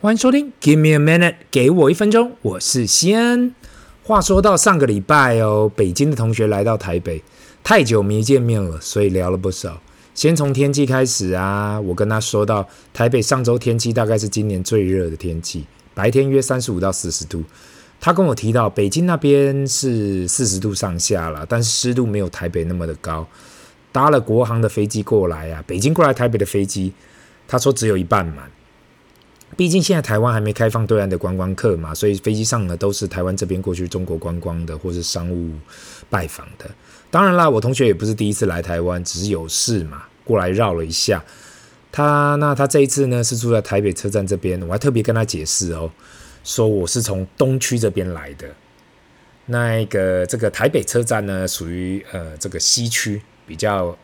欢迎收听，Give me a minute，给我一分钟，我是西安。话说到上个礼拜哦，北京的同学来到台北，太久没见面了，所以聊了不少。先从天气开始啊，我跟他说到，台北上周天气大概是今年最热的天气，白天约三十五到四十度。他跟我提到，北京那边是四十度上下了，但是湿度没有台北那么的高。搭了国航的飞机过来啊，北京过来台北的飞机，他说只有一半满。毕竟现在台湾还没开放对岸的观光客嘛，所以飞机上呢都是台湾这边过去中国观光的或是商务拜访的。当然啦，我同学也不是第一次来台湾，只是有事嘛，过来绕了一下。他那他这一次呢是住在台北车站这边，我还特别跟他解释哦，说我是从东区这边来的。那一个这个台北车站呢属于呃这个西区，比较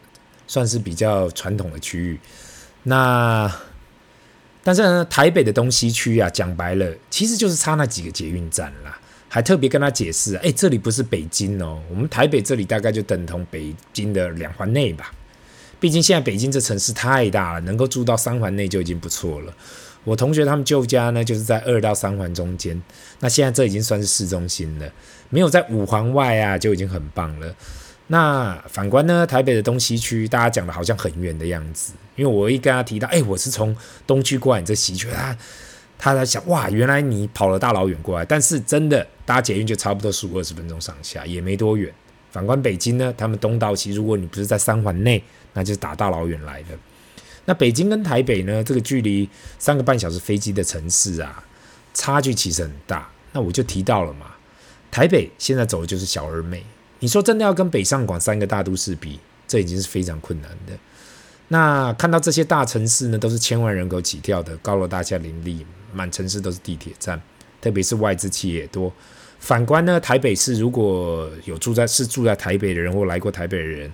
算是比较传统的区域。那但是呢，台北的东西区啊，讲白了，其实就是差那几个捷运站啦。还特别跟他解释，哎，这里不是北京哦，我们台北这里大概就等同北京的两环内吧。毕竟现在北京这城市太大了，能够住到三环内就已经不错了。我同学他们旧家呢，就是在二到三环中间，那现在这已经算是市中心了，没有在五环外啊，就已经很棒了。那反观呢，台北的东西区，大家讲的好像很远的样子。因为我一跟他提到，哎，我是从东区过来，你这西区，他他在想，哇，原来你跑了大老远过来。但是真的搭捷运就差不多十五二十分钟上下，也没多远。反观北京呢，他们东到西，如果你不是在三环内，那就是打大老远来的。那北京跟台北呢，这个距离三个半小时飞机的城市啊，差距其实很大。那我就提到了嘛，台北现在走的就是小而美。你说真的要跟北上广三个大都市比，这已经是非常困难的。那看到这些大城市呢，都是千万人口起跳的，高楼大厦林立，满城市都是地铁站，特别是外资企业多。反观呢，台北市如果有住在是住在台北的人或来过台北的人，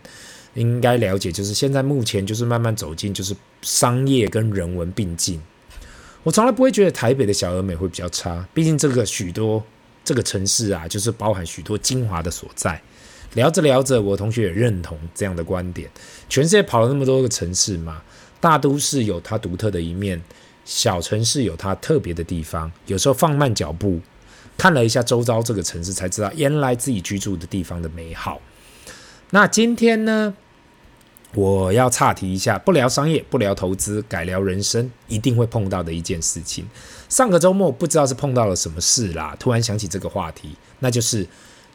应该了解，就是现在目前就是慢慢走进，就是商业跟人文并进。我从来不会觉得台北的小而美会比较差，毕竟这个许多这个城市啊，就是包含许多精华的所在。聊着聊着，我同学也认同这样的观点。全世界跑了那么多个城市嘛，大都市有它独特的一面，小城市有它特别的地方。有时候放慢脚步，看了一下周遭这个城市，才知道原来自己居住的地方的美好。那今天呢，我要岔题一下，不聊商业，不聊投资，改聊人生，一定会碰到的一件事情。上个周末不知道是碰到了什么事啦，突然想起这个话题，那就是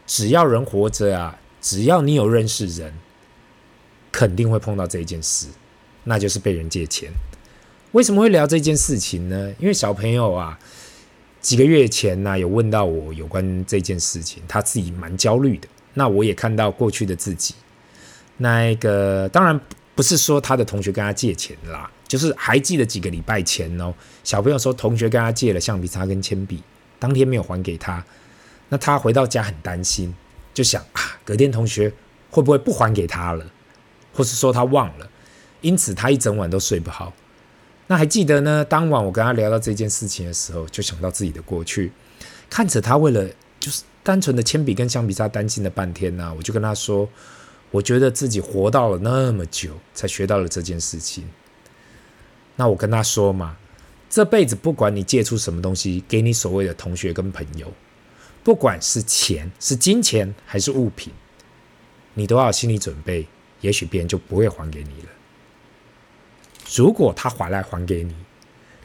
只要人活着啊。只要你有认识人，肯定会碰到这件事，那就是被人借钱。为什么会聊这件事情呢？因为小朋友啊，几个月前呢、有问到我有关这件事情，他自己蛮焦虑的。那我也看到过去的自己，那个当然不是说他的同学跟他借钱啦，就是还记得几个礼拜前哦，小朋友说同学跟他借了橡皮擦跟铅笔，当天没有还给他，那他回到家很担心。就想啊，隔天同学会不会不还给他了，或是说他忘了，因此他一整晚都睡不好。那还记得呢？当晚我跟他聊到这件事情的时候，就想到自己的过去，看着他为了就是单纯的铅笔跟橡皮擦担心了半天呢、我就跟他说，我觉得自己活到了那么久，才学到了这件事情。那我跟他说嘛，这辈子不管你借出什么东西给你所谓的同学跟朋友。不管是钱、是金钱还是物品，你都要心理准备，也许别人就不会还给你了。如果他还来还给你，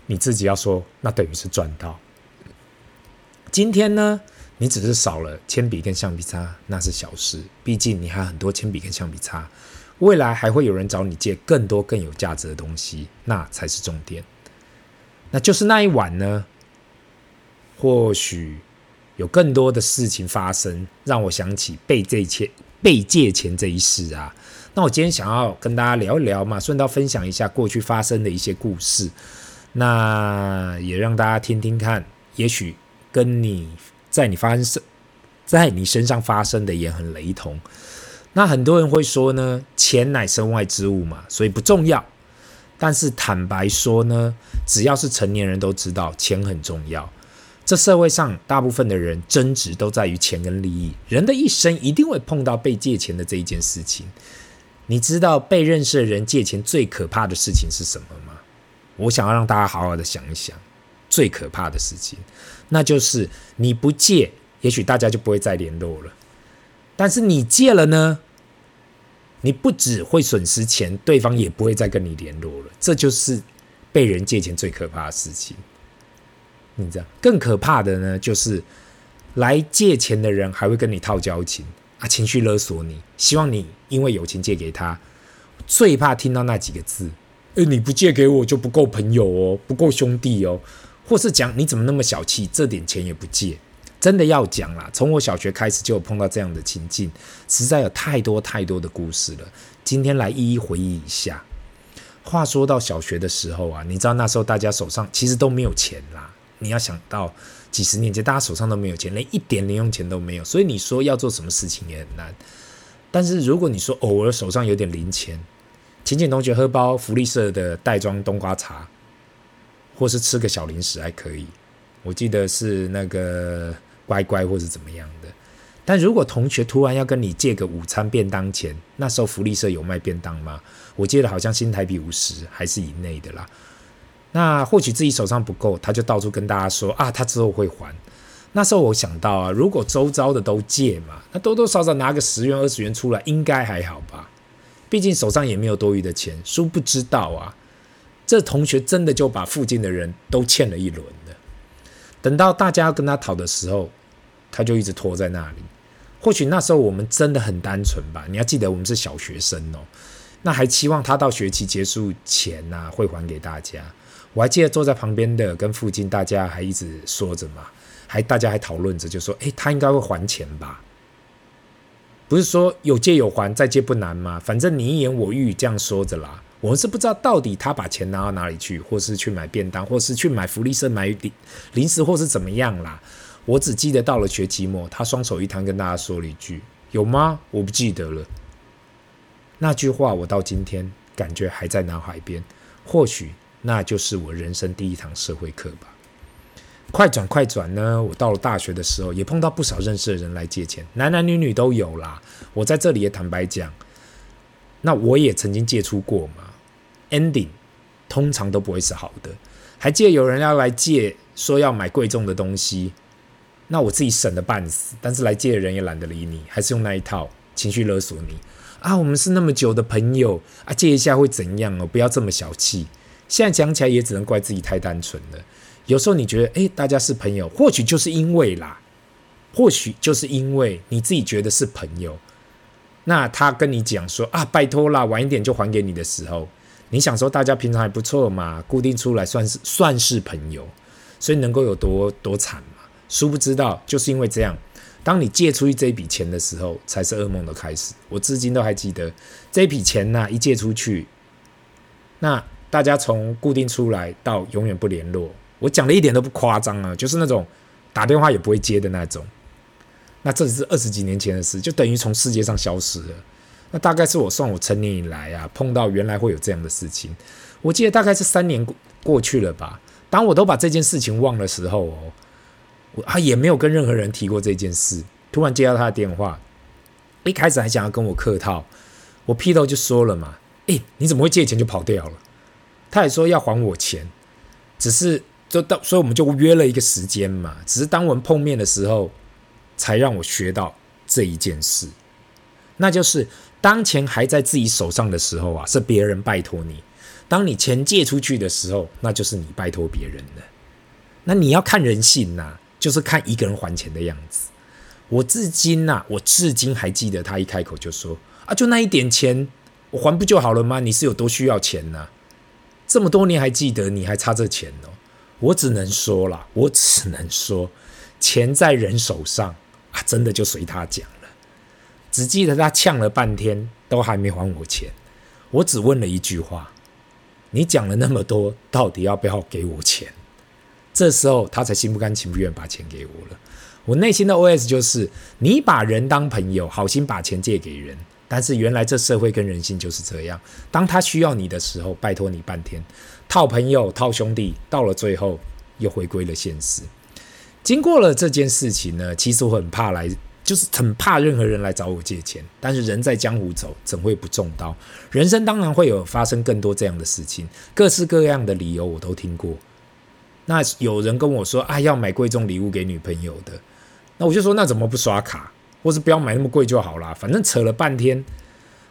你自己要说，那等于是赚到。今天呢，你只是少了铅笔跟橡皮擦，那是小事，毕竟你还有很多铅笔跟橡皮擦。未来还会有人找你借更多更有价值的东西，那才是重点。那就是那一晚呢，或许。有更多的事情发生，让我想起被借钱、被借钱这一事啊。那我今天想要跟大家聊一聊嘛，顺道分享一下过去发生的一些故事，那也让大家听听看，也许跟你在你发生在你身上发生的也很雷同。那很多人会说呢，钱乃身外之物嘛，所以不重要。但是坦白说呢，只要是成年人都知道，钱很重要。这社会上大部分的人争执都在于钱跟利益。人的一生一定会碰到被借钱的这一件事情。你知道被认识的人借钱最可怕的事情是什么吗？我想要让大家好好的想一想。最可怕的事情，那就是你不借，也许大家就不会再联络了。但是你借了呢，你不只会损失钱，对方也不会再跟你联络了。这就是被人借钱最可怕的事情。你知道，更可怕的呢，就是来借钱的人还会跟你套交情啊，情绪勒索你，希望你因为有钱借给他。最怕听到那几个字：诶，你不借给我就不够朋友哦，不够兄弟哦。或是讲你怎么那么小气，这点钱也不借。真的要讲啦，从我小学开始就有碰到这样的情境，实在有太多太多的故事了。今天来一一回忆一下。话说到小学的时候啊，你知道那时候大家手上其实都没有钱啦。你要想到几十年前，大家手上都没有钱，连一点零用钱都没有，所以你说要做什么事情也很难。但是如果你说偶尔手上有点零钱，请请同学喝包福利社的袋装冬瓜茶。或是吃个小零食还可以，我记得是那个乖乖或是怎么样的。但如果同学突然要跟你借个午餐便当钱，那时候福利社有卖便当吗？我记得好像新台币五十还是以内的啦。那或许自己手上不够，他就到处跟大家说啊，他之后会还。那时候我想到啊，如果周遭的都借嘛，那多多少少拿个十元二十元出来，应该还好吧？毕竟手上也没有多余的钱。殊不知道啊。这同学真的就把附近的人都欠了一轮的。等到大家要跟他讨的时候，他就一直拖在那里。或许那时候我们真的很单纯吧？你要记得，我们是小学生哦。那还期望他到学期结束前呐、啊，会还给大家。我还记得坐在旁边的跟附近大家还一直说着嘛，还大家还讨论着，就说：“诶，他应该会还钱吧？不是说有借有还，再借不难吗？反正你一言我一语这样说着啦。”我们是不知道到底他把钱拿到哪里去，或是去买便当，或是去买福利社买零零食，或是怎么样啦。我只记得到了学期末，他双手一摊跟大家说了一句：“有吗？”我不记得了。那句话我到今天感觉还在脑海边。或许那就是我人生第一堂社会课吧。快转快转呢！我到了大学的时候，也碰到不少认识的人来借钱，男男女女都有啦。我在这里也坦白讲，那我也曾经借出过嘛。ending 通常都不会是好的。还借有人要来借，说要买贵重的东西，那我自己省得半死，但是来借的人也懒得理你，还是用那一套情绪勒索你啊。我们是那么久的朋友啊，借一下会怎样哦？不要这么小气。现在讲起来也只能怪自己太单纯了。有时候你觉得，诶，大家是朋友，或许就是因为啦，或许就是因为你自己觉得是朋友，那他跟你讲说啊，拜托啦，晚一点就还给你的时候。你想说大家平常还不错嘛，固定出来算是算是朋友，所以能够有多多惨嘛？殊不知道就是因为这样，当你借出去这笔钱的时候，才是噩梦的开始。我至今都还记得这笔钱呐，一借出去，那大家从固定出来到永远不联络，我讲的一点都不夸张啊，就是那种打电话也不会接的那种。那这只是二十几年前的事，就等于从世界上消失了。那大概是我算我成年以来啊，碰到原来会有这样的事情。我记得大概是三年过去了吧。当我都把这件事情忘的时候哦，我啊也没有跟任何人提过这件事。突然接到他的电话，一开始还想要跟我客套，我劈头就说了嘛：“诶，你怎么会借钱就跑掉了？”他也说要还我钱，只是就到，所以我们就约了一个时间嘛。只是当我们碰面的时候，才让我学到这一件事，那就是。当钱还在自己手上的时候啊，是别人拜托你；当你钱借出去的时候，那就是你拜托别人的。那你要看人性呐，就是看一个人还钱的样子。我至今呐，我至今还记得他一开口就说：“啊，就那一点钱，我还不就好了吗？你是有多需要钱呢？这么多年还记得，你还差这钱哦。”我只能说了，我只能说，钱在人手上啊，真的就随他讲了。只记得他呛了半天，都还没还我钱。我只问了一句话：“你讲了那么多，到底要不要给我钱？”这时候他才心不甘情不愿把钱给我了。我内心的 OS 就是：你把人当朋友，好心把钱借给人，但是原来这社会跟人性就是这样。当他需要你的时候，拜托你半天，套朋友、套兄弟，到了最后又回归了现实。经过了这件事情呢，其实我很怕来。就是很怕任何人来找我借钱，但是人在江湖走，怎会不中刀？人生当然会有发生更多这样的事情，各式各样的理由我都听过。那有人跟我说啊，要买贵重礼物给女朋友的，那我就说那怎么不刷卡，或是不要买那么贵就好啦，反正扯了半天。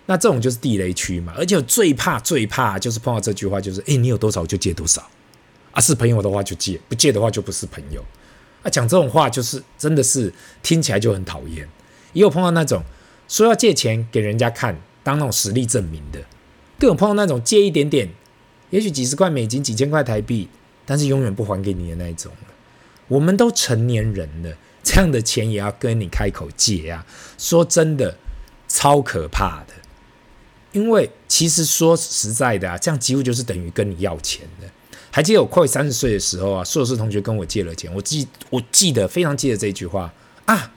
那这种就是地雷区嘛，而且最怕最怕就是碰到这句话，就是诶，你有多少就借多少啊，是朋友的话就借，不借的话就不是朋友啊。讲这种话就是真的是听起来就很讨厌。也有碰到那种说要借钱给人家看，当那种实力证明的，更有碰到那种借一点点，也许几十块美金、几千块台币，但是永远不还给你的那一种。我们都成年人了，这样的钱也要跟你开口借啊？说真的，超可怕的。因为其实说实在的啊，这样几乎就是等于跟你要钱的。还记得我快三十岁的时候啊，硕士同学跟我借了钱，我记我记得非常记得这句话啊，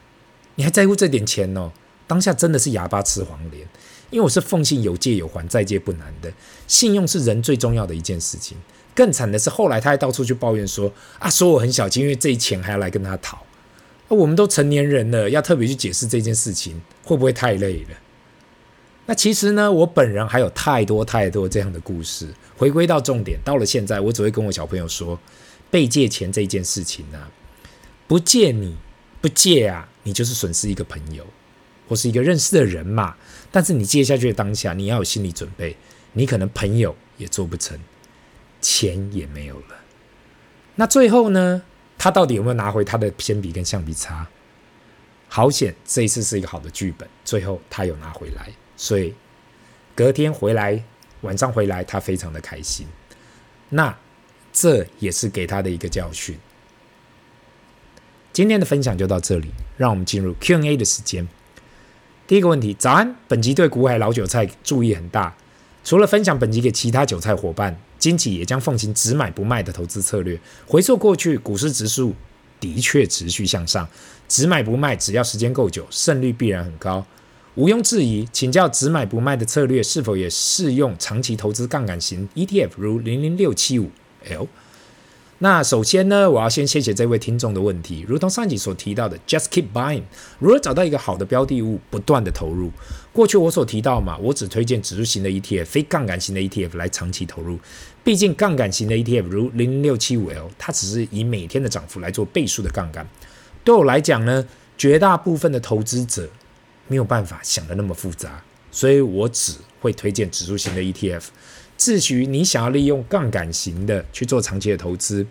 你还在乎这点钱哦？当下真的是哑巴吃黄连，因为我是奉行有借有还，再借不难的。信用是人最重要的一件事情。更惨的是后来他还到处去抱怨说啊，说我很小气，因为这一钱还要来跟他讨。我们都成年人了，要特别去解释这件事情，会不会太累了？那其实呢，我本人还有太多太多这样的故事。回归到重点，到了现在，我只会跟我小朋友说，被借钱这件事情呢、不借你不借啊，你就是损失一个朋友或是一个认识的人嘛。但是你借下去的当下，你要有心理准备，你可能朋友也做不成，钱也没有了。那最后呢，他到底有没有拿回他的铅笔跟橡皮擦？好险，这一次是一个好的剧本，最后他有拿回来。所以隔天回来，晚上回来，他非常的开心。那这也是给他的一个教训。今天的分享就到这里，让我们进入 Q&A 的时间。第一个问题：早安，本集对古海老韭菜注意很大。除了分享本集给其他韭菜伙伴，今期也将奉行只买不卖的投资策略。回溯过去，股市指数的确持续向上，只买不卖，只要时间够久，胜率必然很高。毋庸置疑，请教只买不卖的策略是否也适用长期投资杠杆型 ETF，如零零六七五 L？那首先呢，我要先谢谢这位听众的问题。如同上集所提到的，just keep buying，如何找到一个好的标的物，不断的投入。过去我所提到嘛，我只推荐指数型的 ETF，非杠杆型的 ETF 来长期投入。毕竟杠杆型的 ETF 如零零六七五 L，它只是以每天的涨幅来做倍数的杠杆。对我来讲呢，绝大部分的投资者。没有办法想得那么复杂，所以我只会推荐指数型的 ETF。至于你想要利用杠杆型的去做长期的投资，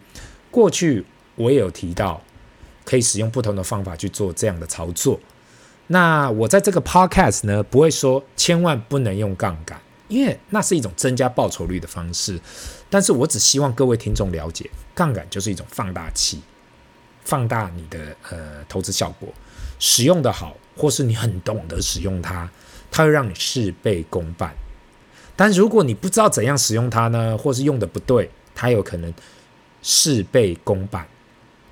过去我也有提到，可以使用不同的方法去做这样的操作。那我在这个 Podcast 呢，不会说千万不能用杠杆，因为那是一种增加报酬率的方式。但是我只希望各位听众了解，杠杆就是一种放大器，放大你的呃投资效果，使用的好。或是你很懂得使用它，它会让你事倍功半。但如果你不知道怎样使用它呢，或是用的不对，它有可能事倍功半。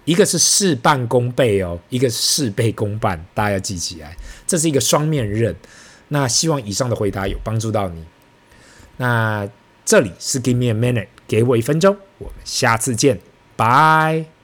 一个是事半功倍哦，一个是事倍功半，大家要记起来，这是一个双面刃。那希望以上的回答有帮助到你。那这里是 Give me a minute，给我一分钟，我们下次见，拜。